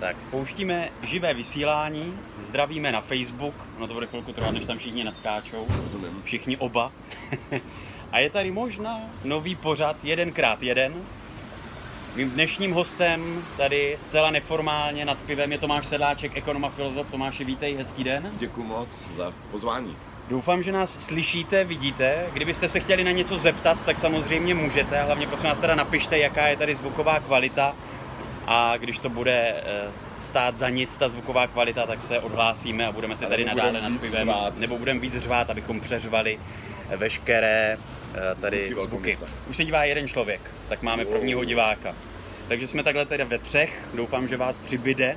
Tak spouštíme živé vysílání, zdravíme na Facebook, no to bude chvilku trvat, než tam všichni naskáčou, Rozumím. všichni oba. A je tady možná nový pořad, jedenkrát jeden. Mým dnešním hostem tady zcela neformálně nad pivem je Tomáš Sedláček, ekonom a filozof. Tomáši, vítej, hezký den. Děkuji moc za pozvání. Doufám, že nás slyšíte, vidíte. Kdybyste se chtěli na něco zeptat, tak samozřejmě můžete. Hlavně prosím vás teda napište, jaká je tady zvuková kvalita. A když to bude eh, stát za nic, ta zvuková kvalita, tak se odhlásíme a budeme se A tady nadále nad pivem. Nebo budeme víc řvát, abychom přeřvali veškeré eh, tady Zvuky zvuky. Už se dívá jeden člověk, tak máme Wow. prvního diváka. Takže jsme takhle teda ve třech, doufám, že vás přibyde.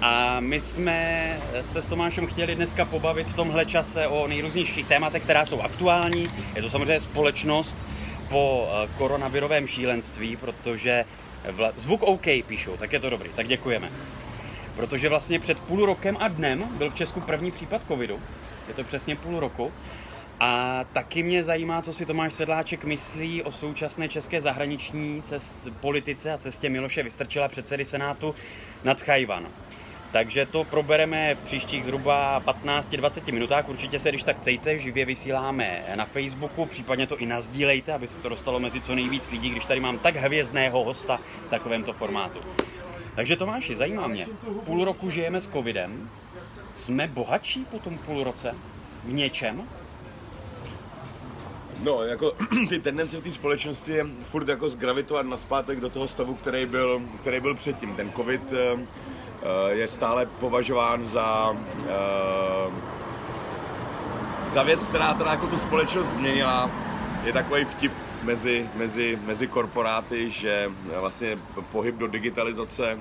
A my jsme se s Tomášem chtěli dneska pobavit v tomhle čase o nejrůznějších tématech, která jsou aktuální. Je to samozřejmě společnost po eh, koronavirovém šílenství, protože vla... zvuk OK píšou, tak je to dobrý, tak děkujeme. Protože vlastně před půl rokem a dnem byl v Česku první případ covidu. Je to přesně půl roku. A taky mě zajímá, co si Tomáš Sedláček myslí o současné české zahraniční cest, politice a cestě Miloše Vystrčila předsedy Senátu nad Chajvan. Takže to probereme v příštích zhruba 15-20 minutách. Určitě se, když tak ptejte, živě vysíláme na Facebooku, případně to i nazdílejte, aby se to dostalo mezi co nejvíc lidí, když tady mám tak hvězdného hosta v takovémto formátu. Takže Tomáši, zajímá mě, půl roku žijeme s covidem, jsme bohatší po tom půl roce? V něčem? No, jako ty tendence v té společnosti je furt jako zgravitovat naspátek do toho stavu, který byl, který byl předtím. Ten covid eh, je stále považován za, eh, za věc, která teda jako tu společnost změnila. Je takový vtip mezi, mezi, mezi korporáty, že vlastně pohyb do digitalizace eh,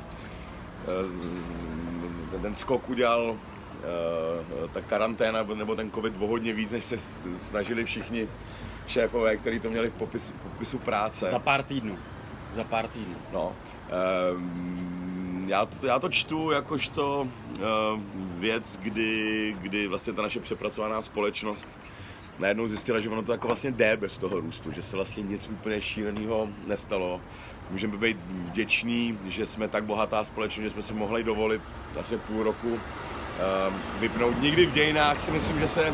ten, ten skok udělal eh, ta karanténa nebo ten covid o hodně víc, než se snažili všichni šéfové, kteří to měli v, popis, v popisu práce. Za pár týdnů. Za pár týdnů. No, um, já, to, já to čtu jakožto uh, věc, kdy, kdy vlastně ta naše přepracovaná společnost najednou zjistila, že ono to jako vlastně jde bez toho růstu, že se vlastně nic úplně šíleného nestalo. Můžeme být vděční, že jsme tak bohatá společnost, že jsme si mohli dovolit asi půl roku um, vypnout. Nikdy v dějinách si myslím, že se,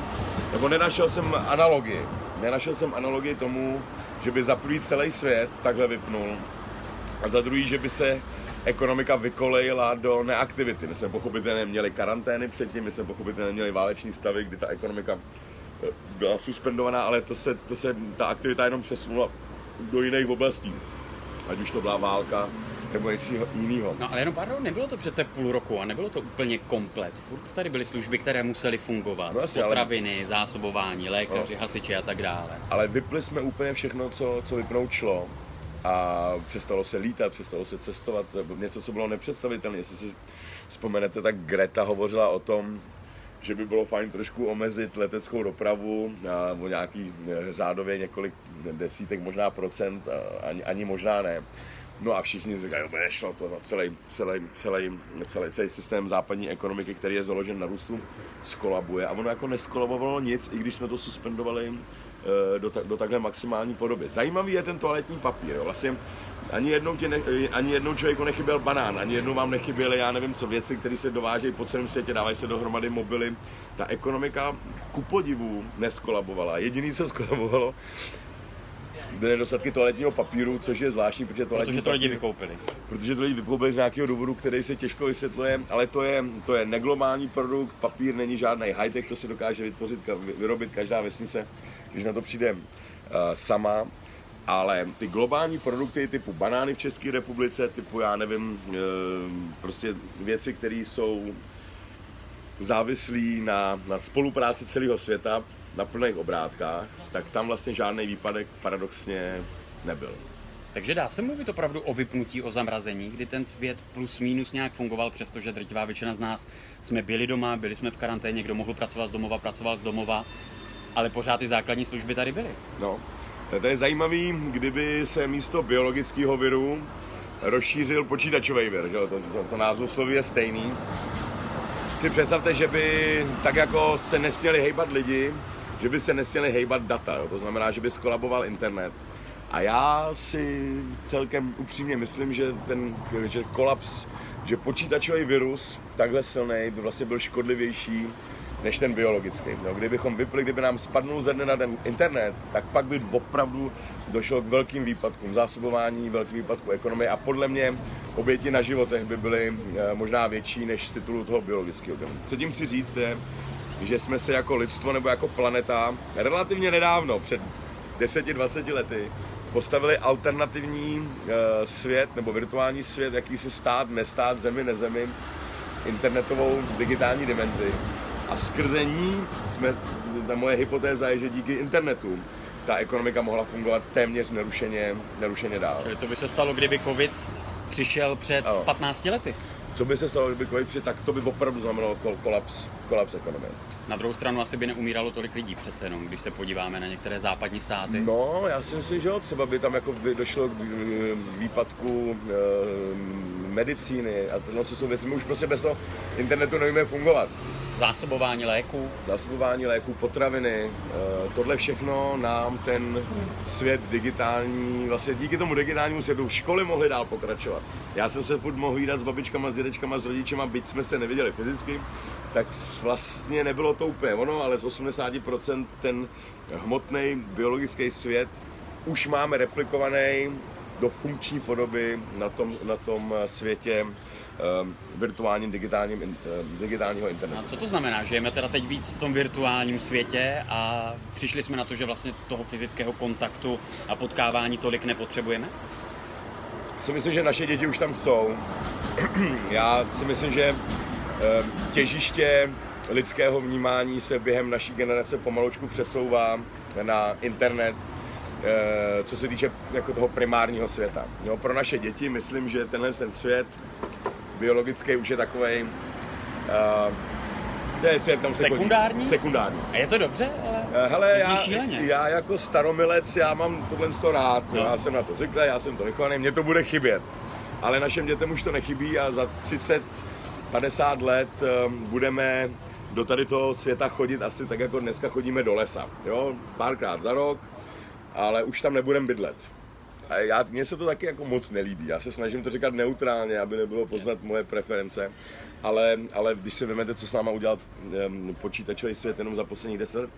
nebo nenašel jsem analogii. Nenašel jsem analogii tomu, že by za prvý celý svět takhle vypnul a za druhý, že by se ekonomika vykolejila do neaktivity. My jsme pochopitelně měli karantény předtím, my jsme pochopitelně měli váleční stavy, kdy ta ekonomika eh, byla suspendovaná, ale to se, to se, ta aktivita jenom přesunula do jiných oblastí. Ať už to byla válka nebo něco jiného. No ale jenom pardon, nebylo to přece půl roku a nebylo to úplně komplet. Furt tady byly služby, které musely fungovat. No jasně, ale- Potraviny, zásobování, lékaři, No. hasiči a tak dále. Ale vypli jsme úplně všechno, co, co vypnout šlo. A přestalo se lítat, přestalo se cestovat, něco, co bylo nepředstavitelné. Jestli si vzpomenete, tak Greta hovořila o tom, že by bylo fajn trošku omezit leteckou dopravu a o nějaký eh, řádově několik desítek, možná procent, ani, ani možná ne. No a všichni říkají, že nešlo to na celý, celý, celý, celý, celý systém západní ekonomiky, který je založen na růstu, skolabuje. A ono jako neskolabovalo nic, i když jsme to suspendovali do, ta, do takhle maximální podoby. Zajímavý je ten toaletní papír. Jo. Vlastně ani jednou, tě ne, ani jednou člověku nechyběl banán, ani jednou vám nechyběly, já nevím co, věci, které se dovážejí po celém světě, dávají se dohromady mobily. Ta ekonomika ku podivu neskolabovala. Jediný, co skolabovalo, byly nedostatky toaletního papíru, což je zvláštní, protože toaletní Protože to lidi vykoupili. protože to lidi vykoupili z nějakého důvodu, který se těžko vysvětluje, ale to je, to je neglobální produkt, papír není žádný high-tech, to si dokáže vytvořit, vyrobit každá vesnice, když na to přijde uh, sama. Ale ty globální produkty typu banány v České republice, typu já nevím, uh, prostě věci, které jsou závislí na, na spolupráci celého světa, na plných obrátkách, tak tam vlastně žádný výpadek paradoxně nebyl. Takže dá se mluvit opravdu o vypnutí, o zamrazení, kdy ten svět plus minus nějak fungoval, přestože drtivá většina z nás jsme byli doma, byli jsme v karanténě, někdo mohl pracovat z domova, pracoval z domova, ale pořád ty základní služby tady byly. No, to je zajímavý, kdyby se místo biologického viru rozšířil počítačový vir, že? To, to, to názvo sloví je stejný. Si představte, že by tak jako se nesměli hejbat lidi, že by se nesměli hejbat data, jo? to znamená, že by skolaboval internet. A já si celkem upřímně myslím, že ten že kolaps že počítačový virus takhle silný by vlastně byl škodlivější než ten biologický. No, kdybychom vypli, kdyby nám spadnul ze dne na den internet, tak pak by opravdu došlo k velkým výpadkům zásobování, velkým výpadku ekonomie a podle mě oběti na životech by byly eh, možná větší než z titulu toho biologického. Co tím chci říct je, že jsme se jako lidstvo nebo jako planeta relativně nedávno, před 10-20 lety, postavili alternativní uh, svět nebo virtuální svět, jakýsi stát, nestát, zemi, nezemi, internetovou digitální dimenzi. A skrze ní jsme, ta moje hypotéza je, že díky internetu ta ekonomika mohla fungovat téměř nerušeně, nerušeně dál. Čili co by se stalo, kdyby covid přišel před ano. 15 lety? Co by se stalo, kdyby covid přišel, tak to by opravdu znamenalo kolaps, kolaps ekonomie. Na druhou stranu asi by neumíralo tolik lidí přece jenom, když se podíváme na některé západní státy. No, já si myslím, že jo, třeba by tam jako by došlo k výpadku e, medicíny a tohle jsou věci, my už prostě bez toho internetu nevíme fungovat. Zásobování léků. Zásobování léků, potraviny, eh, tohle všechno nám ten svět digitální, vlastně díky tomu digitálnímu světu školy mohly dál pokračovat. Já jsem se furt mohl jídat s babičkama, s dědečkama, s rodičema, byť jsme se neviděli fyzicky, tak vlastně nebylo to úplně ono, ale z 80% ten hmotný biologický svět už máme replikovaný do funkční podoby na tom, na tom světě um, virtuálním digitálním, um, digitálního internetu. A co to znamená? Žijeme teda teď víc v tom virtuálním světě a přišli jsme na to, že vlastně toho fyzického kontaktu a potkávání tolik nepotřebujeme? Si myslím, že naše děti už tam jsou. Já si myslím, že um, těžiště lidského vnímání se během naší generace pomalučku přesouvá na internet, co se týče jako toho primárního světa. Jo, pro naše děti myslím, že tenhle ten svět biologický už je takový. Uh, eh, to je svět, tam se sekundární? Chodí, sekundární. A je to dobře? Ale uh, hele, já, já, jako staromilec, já mám tohle to rád, no. já jsem na to zvyklý, já jsem to vychovaný, mně to bude chybět. Ale našem dětem už to nechybí a za 30, 50 let um, budeme do tady toho světa chodit asi tak, jako dneska chodíme do lesa. Jo? Párkrát za rok, ale už tam nebudeme bydlet. A já, mně se to taky jako moc nelíbí. Já se snažím to říkat neutrálně, aby nebylo poznat moje preference. Ale, ale když si vezmete, co s náma udělat um, počítačový svět jenom za posledních 10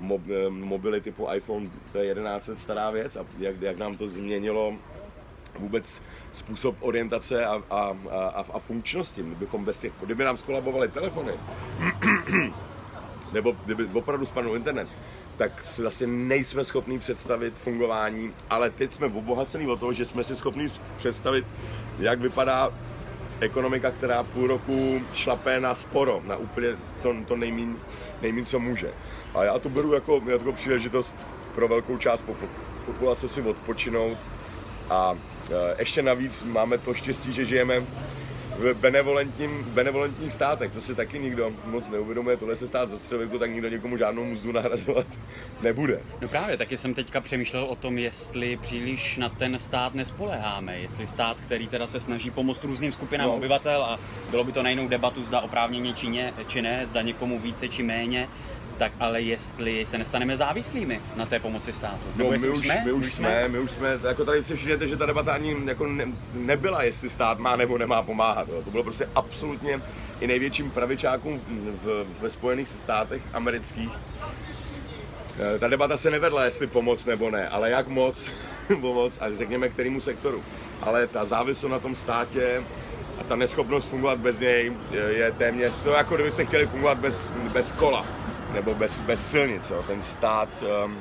mob, um, mobily typu iPhone, to je 11 stará věc a jak, jak nám to změnilo vůbec způsob orientace a, a, a, a funkčnosti. My bychom bez těch, kdyby nám skolabovaly telefony, nebo kdyby opravdu spadnul internet, tak si vlastně nejsme schopni představit fungování, ale teď jsme obohacení o toho, že jsme si schopni představit, jak vypadá ekonomika, která půl roku šlapé na sporo, na úplně to, to nejmín, nejmín, co může. A já to beru jako, jako příležitost pro velkou část populace si odpočinout a e, ještě navíc máme to štěstí, že žijeme v benevolentním, benevolentních státech. To si taky nikdo moc neuvědomuje. Tohle se stát ze středověku, tak nikdo někomu žádnou mzdu nahrazovat nebude. No právě, taky jsem teďka přemýšlel o tom, jestli příliš na ten stát nespoleháme. Jestli stát, který teda se snaží pomoct různým skupinám no. obyvatel a bylo by to na jinou debatu, zda oprávněně či, ne, či ne, zda někomu více či méně, tak ale jestli se nestaneme závislými na té pomoci státu. No, my, už, jsme, my už jsme, my už jsme, jako tady si všimněte, že ta debata ani jako ne, nebyla, jestli stát má nebo nemá pomáhat. Jo. To bylo prostě absolutně i největším pravičákům v, ve Spojených státech amerických. Eh, ta debata se nevedla, jestli pomoc nebo ne, ale jak moc pomoc a řekněme kterému sektoru. Ale ta závislost na tom státě a ta neschopnost fungovat bez něj je téměř, to jako kdyby se chtěli fungovat bez, bez kola nebo bez, bez silnic. Jo. Ten stát um,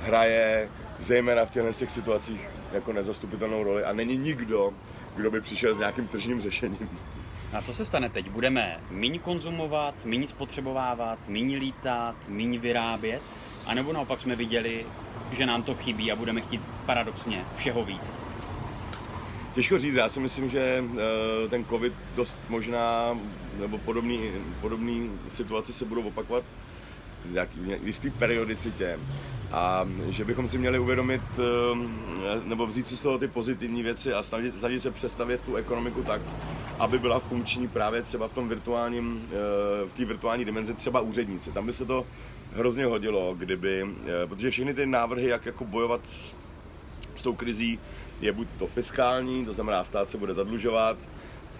hraje zejména v těchto těch situacích jako nezastupitelnou roli a není nikdo, kdo by přišel s nějakým tržním řešením. A co se stane teď? Budeme méně konzumovat, méně spotřebovávat, méně lítat, méně vyrábět? A nebo naopak jsme viděli, že nám to chybí a budeme chtít paradoxně všeho víc? Těžko říct, já si myslím, že eh, ten covid dost možná, nebo podobný, podobný situace se budou opakovat v jistý periodicitě a že bychom si měli uvědomit ehm, nebo vzít si z toho ty pozitivní věci a snažit, snažit se přestavět tu ekonomiku tak, aby byla funkční právě třeba v tom virtuálním, eh, v té virtuální dimenzi třeba úředníci. Tam by se to hrozně hodilo, kdyby, eh, protože všechny ty návrhy, jak jako bojovat s tou krizí, je buď to fiskální, to znamená stát se bude zadlužovat,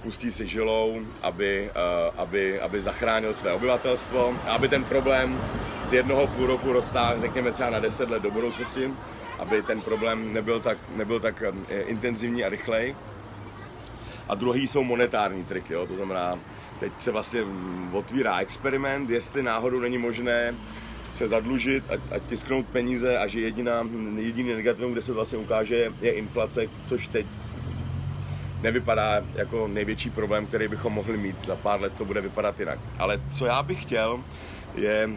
pustí si žilou, aby, uh, aby, aby zachránil své obyvatelstvo a aby ten problém z jednoho půl roku roztáhl, řekněme třeba na 10 let do budoucnosti, aby ten problém nebyl tak, nebyl tak uh, intenzivní a rychlej. A druhý jsou monetární triky, jo? to znamená, teď se vlastně otvírá experiment, jestli náhodou není možné se zadlužit a, a tisknout peníze a že jediná, jediný negativum, kde se vlastně ukáže, je inflace, což teď nevypadá jako největší problém, který bychom mohli mít. Za pár let to bude vypadat jinak. Ale co já bych chtěl, je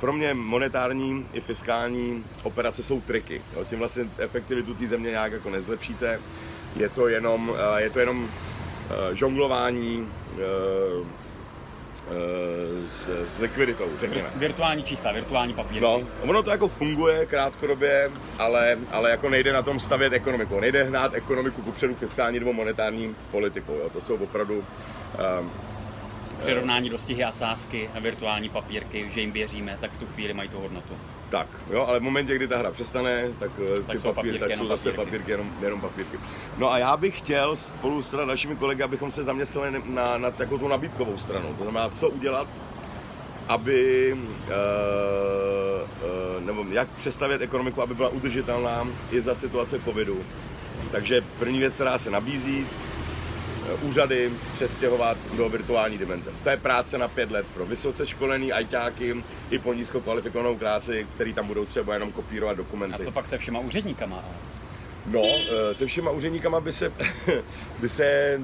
pro mě monetární i fiskální operace jsou triky. Jo, tím vlastně efektivitu té země nějak jako nezlepšíte. Je to jenom, eh, je to jenom eh, žonglování eh, s, s likviditou, řekněme. Virtuální čísla, virtuální papír. No, ono to jako funguje krátkodobě, ale, ale jako nejde na tom stavět ekonomiku. Nejde hnát ekonomiku kupředu fiskální nebo monetární politikou. Jo. To jsou opravdu um, přirovnání dostihy a sázky a virtuální papírky, že jim věříme, tak v tu chvíli mají tu hodnotu. Tak, jo, ale v momentě, kdy ta hra přestane, tak, eh, tak ty jsou papír, papírky, tak jsou zase papírky. papírky, jenom, jenom papírky. No a já bych chtěl spolu s dalšími kolegy, abychom se zaměstnali na, na takovou tu nabídkovou stranu. To znamená, co udělat, aby, uh, uh, nebo jak přestavět ekonomiku, aby byla udržitelná i za situace covidu. Takže první věc, která se nabízí, úřady přestěhovat do virtuální dimenze. To je práce na pět let pro vysoce školený ajťáky i po nízko kvalifikovanou krási, který tam budou třeba jenom kopírovat dokumenty. A co pak se všema úředníkama? No, eh, se všema úředníkama by se, by se,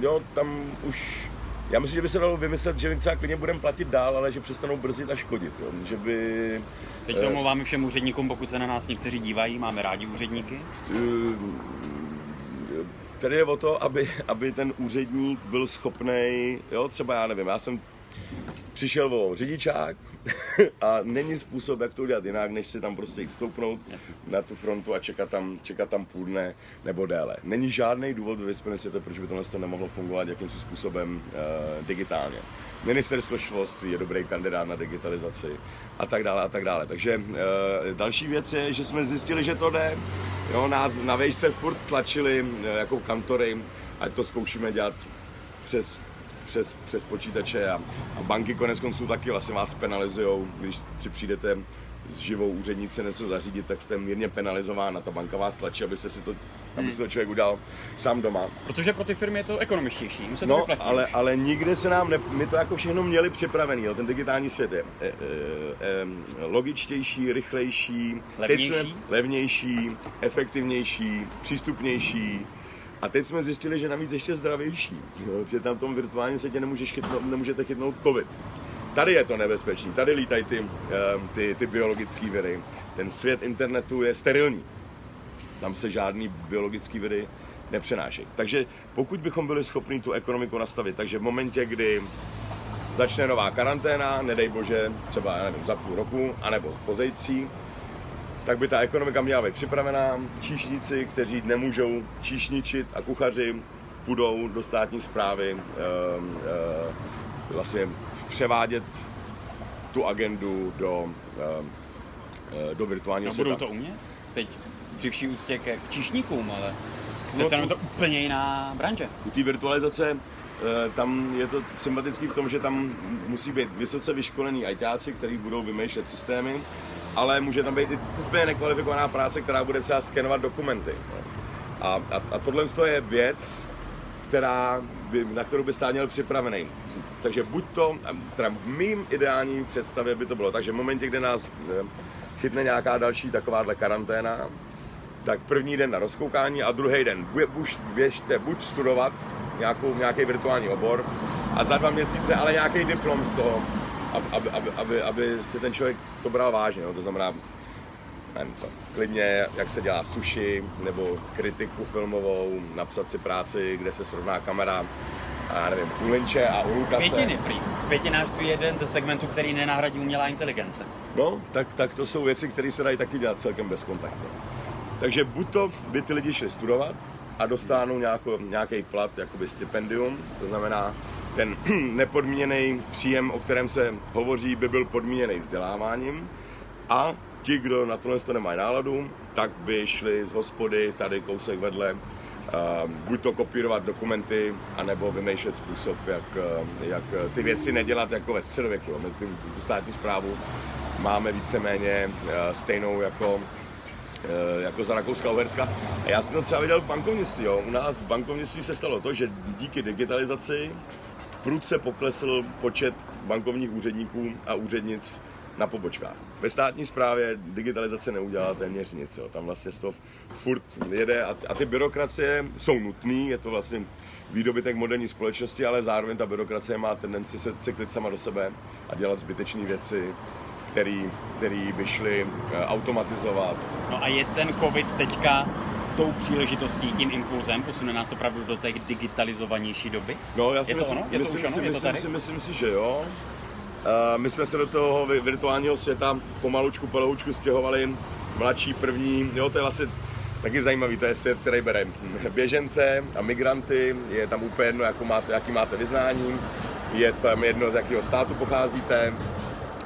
jo, tam už já myslím, že by se dalo vymyslet, že třeba klidně budeme platit dál, ale že přestanou brzdit a škodit. Jo? Že by, Teď se eh, omlouváme všem úředníkům, pokud se na nás někteří dívají, máme rádi úředníky. Tady je o to, aby, aby ten úředník byl schopný, jo, třeba já nevím, já jsem přišel o řidičák a není způsob, jak to udělat jinak, než si tam prostě jít stoupnout Jasně. na tu frontu a čekat tam, čekat tam půl dne nebo déle. Není žádný důvod ve vyspělém světě, proč by tohle to nemohlo fungovat jakýmsi způsobem uh, digitálně. Ministerstvo školství je dobrý kandidát na digitalizaci a tak dále a tak dále. Takže uh, další věc je, že jsme zjistili, že to jde. Jo, nás na se furt tlačili uh, jako kantory, ať to zkoušíme dělat přes přes, přes počítače a, a banky konec konců taky vlastně vás penalizují, když si přijdete s živou úřednici něco zařídit, tak jste mírně penalizován a ta banka vás tlačí, aby se si to, aby hmm. si to člověk udělal sám doma. Protože pro ty firmy je to ekonomičtější, se to no, vyplatí ale, ale nikde se nám, ne, my to jako všechno měli připravený, jo. ten digitální svět je e, e, e, logičtější, rychlejší, levnější? levnější, efektivnější, přístupnější, a teď jsme zjistili, že navíc ještě zdravější, jo, že tam v tom virtuálním světě nemůžeš chytnout, nemůžete chytnout covid. Tady je to nebezpečný, tady lítají ty, ehm, ty, ty biologické viry. Ten svět internetu je sterilní. Tam se žádný biologický viry nepřenáší. Takže pokud bychom byli schopni tu ekonomiku nastavit, takže v momentě, kdy začne nová karanténa, nedej bože, třeba nevím, za půl roku, anebo pozejtří, tak by ta ekonomika měla být připravená. Číšníci, kteří nemůžou číšničit a kuchaři půjdou do státní zprávy e, e, vlastně převádět tu agendu do, e, do virtuálního světa. budou to umět? Teď při vší úctě ke číšníkům, ale přece no, je to úplně jiná branže. U té virtualizace tam je to sympatický v tom, že tam musí být vysoce vyškolení ajťáci, kteří budou vymýšlet systémy ale může tam být i úplně nekvalifikovaná práce, která bude třeba skenovat dokumenty. A, a, a tohle je věc, která by, na kterou by stát měl připravený. Takže buď to, teda v mým ideálním představě by to bylo, takže v momentě, kdy nás eh, chytne nějaká další takováhle karanténa, tak první den na rozkoukání a druhý den buď, běžte buď studovat nějakou, nějaký virtuální obor a za dva měsíce ale nějaký diplom z toho, aby, aby, aby, aby si ten člověk to bral vážně. No? To znamená, nevím co, klidně jak se dělá sushi, nebo kritiku filmovou, napsat si práci, kde se srovná kamera, a nevím, u Lynče a u Lukase. Květiny, prý. Květinářství je jeden ze segmentů, který nenahradí umělá inteligence. No, tak, tak to jsou věci, které se dají taky dělat celkem bezkontaktně. Takže buď to by ty lidi šli studovat a dostanou nějaký plat, jakoby stipendium, to znamená, ten nepodmíněný příjem, o kterém se hovoří, by byl podmíněný vzděláváním a ti, kdo na tohle to nemají náladu, tak by šli z hospody tady kousek vedle Uh, buď to kopírovat dokumenty, anebo vymýšlet způsob, jak, jak ty věci nedělat jako ve středověku. My tu státní zprávu máme víceméně stejnou jako jako za Rakouska Uherska. A já jsem to třeba viděl v bankovnictví. Jo. U nás v bankovnictví se stalo to, že díky digitalizaci prudce poklesl počet bankovních úředníků a úřednic na pobočkách. Ve státní správě digitalizace neudělá téměř nic. Jo. Tam vlastně to furt jede a, a ty byrokracie jsou nutné, je to vlastně výdobytek moderní společnosti, ale zároveň ta byrokracie má tendenci se cyklit sama do sebe a dělat zbytečné věci, který, který by šly eh, automatizovat. No a je ten covid teďka tou příležitostí, tím impulzem, posune nás opravdu do té digitalizovanější doby? No, já si myslím, myslím, si, myslím, si, myslím si, že jo. Uh, my jsme se do toho virtuálního světa pomalučku, polohoučku stěhovali. Mladší první, jo, to je vlastně taky zajímavý, to je svět, který bere běžence a migranty, je tam úplně jedno, jaký máte, jaký máte vyznání, je tam jedno, z jakého státu pocházíte,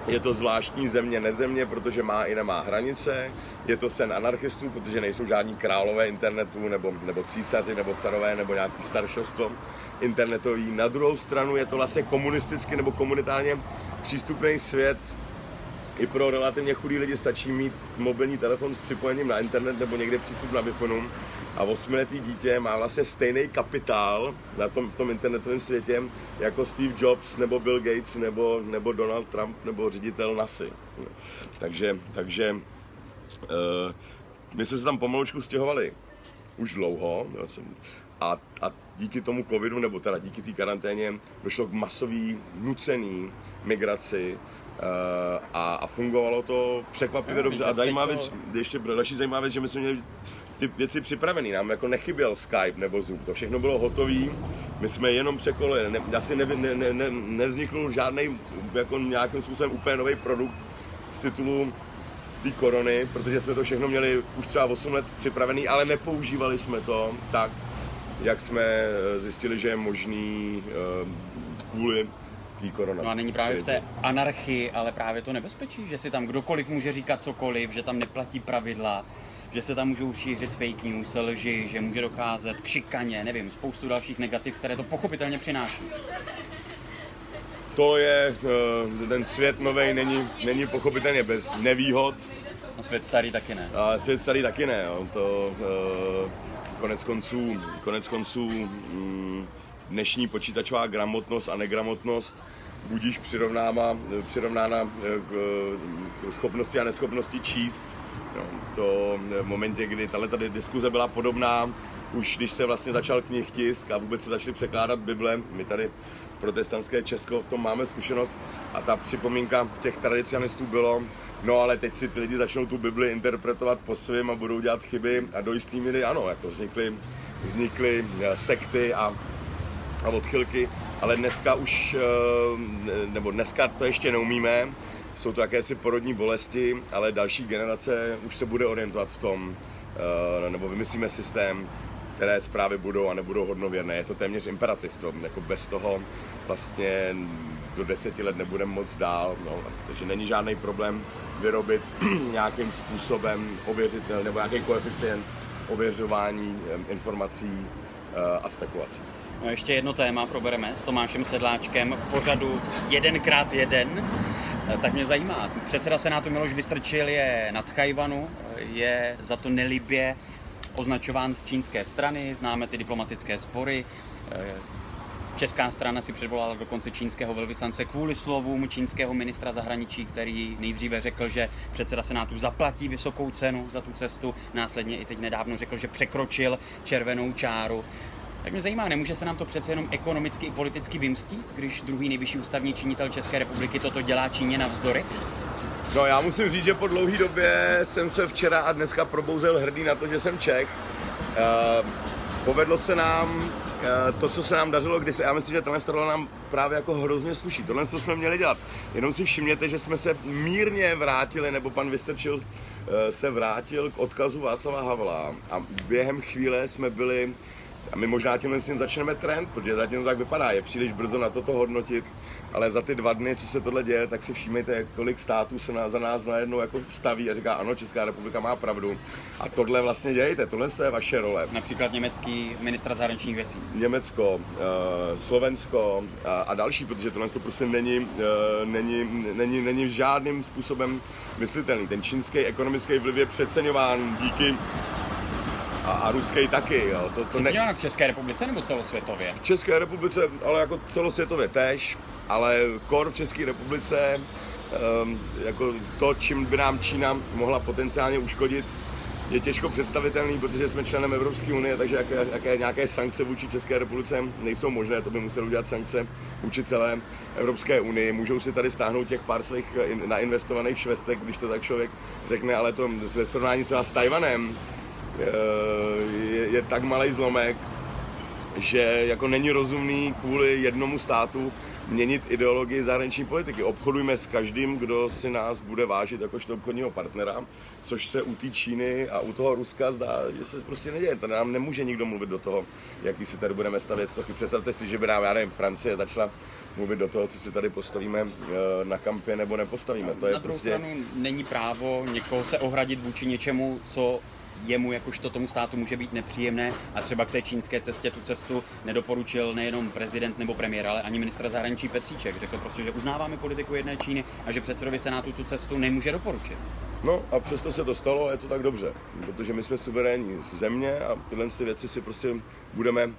je to zvláštní země, nezemě, protože má i nemá hranice. Je to sen anarchistů, protože nejsou žádní králové internetu, nebo, nebo císaři, nebo carové, nebo nějaký staršostvo internetový. Na druhou stranu je to vlastně komunisticky nebo komunitárně přístupný svět, i pro relativně chudý lidi stačí mít mobilní telefon s připojením na internet nebo někde přístup na wi a osmiletý dítě má vlastně stejný kapitál na tom, v tom internetovém světě jako Steve Jobs nebo Bill Gates nebo, nebo Donald Trump nebo ředitel NASA. Takže, takže uh, my jsme se tam pomalučku stěhovali už dlouho a, a díky tomu covidu, nebo teda díky té karanténě, došlo k masový, nucený migraci a, a fungovalo to překvapivě no, dobře. A zajímavá věc, ještě další zajímavá věc, že my jsme měli ty věci připravený. Nám jako nechyběl Skype nebo Zoom. To všechno bylo hotové. My jsme jenom překolili. Ne, asi ne, ne, ne, ne, nevzniknul žádný jako nějakým způsobem úplně nový produkt z titulu té korony, protože jsme to všechno měli už třeba 8 let připravený, ale nepoužívali jsme to tak, jak jsme zjistili, že je možný uh, kvůli té korona. No a není právě v té anarchii, ale právě to nebezpečí, že si tam kdokoliv může říkat cokoliv, že tam neplatí pravidla, že se tam můžou šířit fake news, lži, že může docházet k šikaně, nevím, spoustu dalších negativ, které to pochopitelně přináší. To je, eh, ten svět nový není, není pochopitelně bez nevýhod. A svět starý taky ne. A svět starý taky ne, jo. to eh, konec konců, konec konců mm, dnešní počítačová gramotnost a negramotnost budíš přirovnána, přirovnána k, k schopnosti a neschopnosti číst. No, to v momentě, kdy tahle tady diskuze byla podobná, už když se vlastně začal knih tisk a vůbec se začaly překládat Bible, my tady protestantské Česko v tom máme zkušenost a ta připomínka těch tradicionalistů bylo, no ale teď si ty lidi začnou tu Bibli interpretovat po svém a budou dělat chyby a do jistý míry ano, jako vznikly, vznikly eh, sekty a, a odchylky, ale dneska už, eh, nebo dneska to ještě neumíme, jsou to jakési porodní bolesti, ale další generace už se bude orientovat v tom, eh, nebo vymyslíme systém, které zprávy budou a nebudou hodnověrné. Je to téměř imperativ. To, jako bez toho vlastně do deseti let nebudeme moc dál. No, takže není žádný problém vyrobit nějakým způsobem ověřitelný nebo nějaký koeficient ověřování eh, informací a spekulací. No ještě jedno téma probereme s Tomášem Sedláčkem v pořadu jedenkrát jeden. Eh, tak mě zajímá, předseda Senátu Miloš Vystrčil je nad Chajvanu, je za to nelibě označován z čínské strany, známe ty diplomatické spory. Česká strana si předvolala dokonce čínského velvyslance kvůli slovům čínského ministra zahraničí, který nejdříve řekl, že předseda Senátu zaplatí vysokou cenu za tu cestu, následně i teď nedávno řekl, že překročil červenou čáru. Tak mě zajímá, nemůže se nám to přece jenom ekonomicky i politicky vymstít, když druhý nejvyšší ústavní činitel České republiky toto dělá Číně navzdory? No já musím říct, že po dlouhé době jsem se včera a dneska probouzel hrdý na to, že jsem Čech. Uh, povedlo se nám uh, to, co se nám dařilo kdysi. Já myslím, že tohle tohle nám právě jako hrozně sluší. Tohle, co jsme měli dělat. Jenom si všimněte, že jsme se mírně vrátili, nebo pan Vystrčil uh, se vrátil k odkazu Václava Havla a během chvíle jsme byli A my možná tímhle s tím začneme trend, protože zatím to tak vypadá, je příliš brzo na toto hodnotit, ale za ty dva dny, co se tohle děje, tak si všímejte, kolik států se na, za nás najednou jako staví a říká, ano, Česká republika má pravdu. A tohle vlastně dějte, tohle je vaše role. Například německý ministra zahraničních věcí. Německo, uh, Slovensko a, a další, protože tohle to prostě není, uh, není, není, není žádným způsobem myslitelný. Ten čínský ekonomický vliv je přeceňován díky a, a ruský taky. Jo. To, to ne... v České republice nebo celosvětově? V České republice, ale jako celosvětově tež, ale kor v České republice, um, jako to, čím by nám Čína mohla potenciálně uškodit, je těžko představitelný, protože jsme členem Evropské unie, takže jaké, jaké nějaké sankce vůči České republice nejsou možné, to by museli udělat sankce vůči celé Evropské unii. Můžou si tady stáhnout těch pár svých nainvestovaných švestek, když to tak člověk řekne, ale to ve srovnání s Tajvanem, je, je tak malý zlomek, že jako není rozumný kvůli jednomu státu měnit ideologii zahraniční politiky. Obchodujeme s každým, kdo si nás bude vážit jakožto obchodního partnera, což se u té Číny a u toho Ruska zdá, že se prostě neděje. To nám nemůže nikdo mluvit do toho, jaký si tady budeme stavět sochy. Představte si, že by nám, já nevím, Francie začala mluvit do toho, co si tady postavíme eh, na kampě nebo nepostavíme. To je na druhou prostě... stranu není právo někoho se ohradit vůči něčemu, co jemu jakožto tomu státu může být nepříjemné a třeba k té čínské cestě tu cestu nedoporučil nejenom prezident nebo premiér, ale ani ministra zahraničí Petříček. Řekl prostě, že uznáváme politiku jedné Číny a že předsedovi Senátu tu cestu nemůže doporučit. No a přesto se to stalo a je to tak dobře, protože my jsme suverénní země a tyhle ty věci si prostě budeme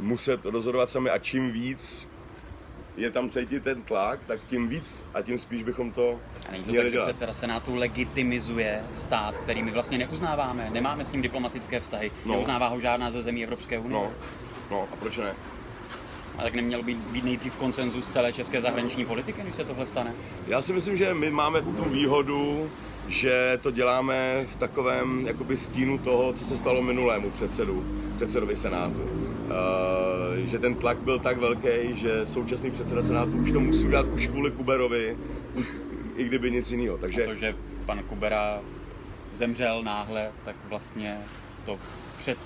muset rozhodovat sami a čím víc je tam cítit ten tlak, tak tím víc a tím spíš bychom to A není to tak, že předseda Senátu legitimizuje stát, který my vlastně neuznáváme, nemáme s ním diplomatické vztahy, no. neuznává ho žádná ze zemí Evropské unie. No, no a proč ne? A tak neměl být, být nejdřív koncenzus celé české zahraniční politiky, když se tohle stane? Já si myslím, že my máme tu výhodu, že to děláme v takovém jakoby stínu toho, co se stalo minulému předsedu, předsedovi Senátu. Uh, že ten tlak byl tak velký, že současný předseda Senátu už to musí udělat už kvůli Kuberovi, i kdyby nic jiného. Takže... A to, že pan Kubera zemřel náhle, tak vlastně to před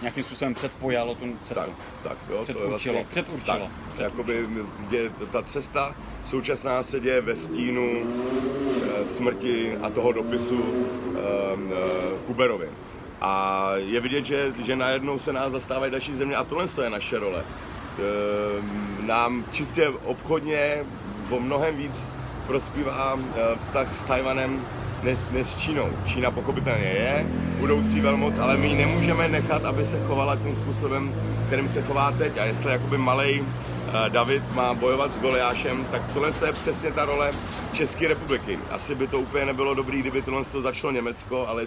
nějakým způsobem předpojalo tu cestu. Tak, tak jo, předurčilo, to je vlastně, předurčilo. Tak, předurčilo. Jakoby je, ta cesta současná se děje ve stínu e, smrti a toho dopisu e, e, Kuberovi. A je vidět, že, že najednou se nás zastávají další země a tohle je naše role. E, nám čistě obchodně o mnohem víc prospívá vztah s Tajvanem než, s Čínou. Čína pochopitelně je budoucí velmoc, ale my ji nemůžeme nechat, aby se chovala tím způsobem, kterým se chová teď. A jestli jakoby malej David má bojovat s Goliášem, tak tohle je přesně ta role České republiky. Asi by to úplně nebylo dobré, kdyby tohle to začalo Německo, ale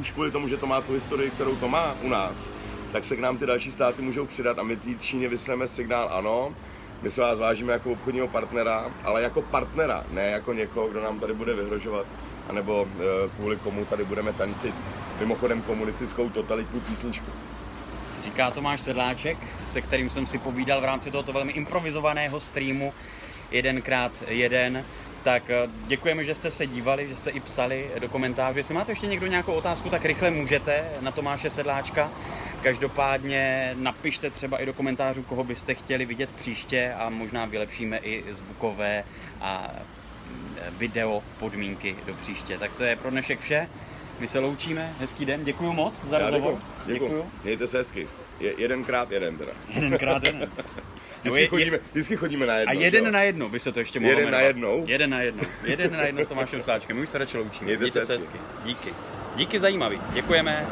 už kvůli tomu, že to má tu historii, kterou to má u nás, tak se k nám ty další státy můžou přidat a my té Číně vysleme signál ano, my se vás vážíme jako obchodního partnera, ale jako partnera, ne jako někoho, kdo nám tady bude vyhrožovat anebo eh, kvůli komu tady budeme tančit mimochodem komunistickou totalitní písničku. Říká Tomáš Sedláček, se kterým jsem si povídal v rámci tohoto velmi improvizovaného streamu jedenkrát jeden. Tak eh, děkujeme, že jste se dívali, že jste i psali do komentářů. Jestli máte ještě někdo nějakou otázku, tak rychle můžete na Tomáše Sedláčka. Každopádně napište třeba i do komentářů, koho byste chtěli vidět příště a možná vylepšíme i zvukové a video podmínky do příště. Tak to je pro dnešek vše. My se loučíme, hezký den, děkuji moc za rozhovor. Děkuji. děkuji. Mějte se hezky. Je, jedenkrát jeden teda. Jedenkrát jeden. Vždycky, je, chodíme, vždycky chodíme na jedno. A jeden jo? na jedno by se to ještě mohlo Jeden jmenovat. na jednou? Jeden na jedno. Jeden na jedno s Tomášem Sláčkem. My už se radši loučíme. Mějte, Mějte se hezky. hezky. Díky. Díky zajímavý. Děkujeme.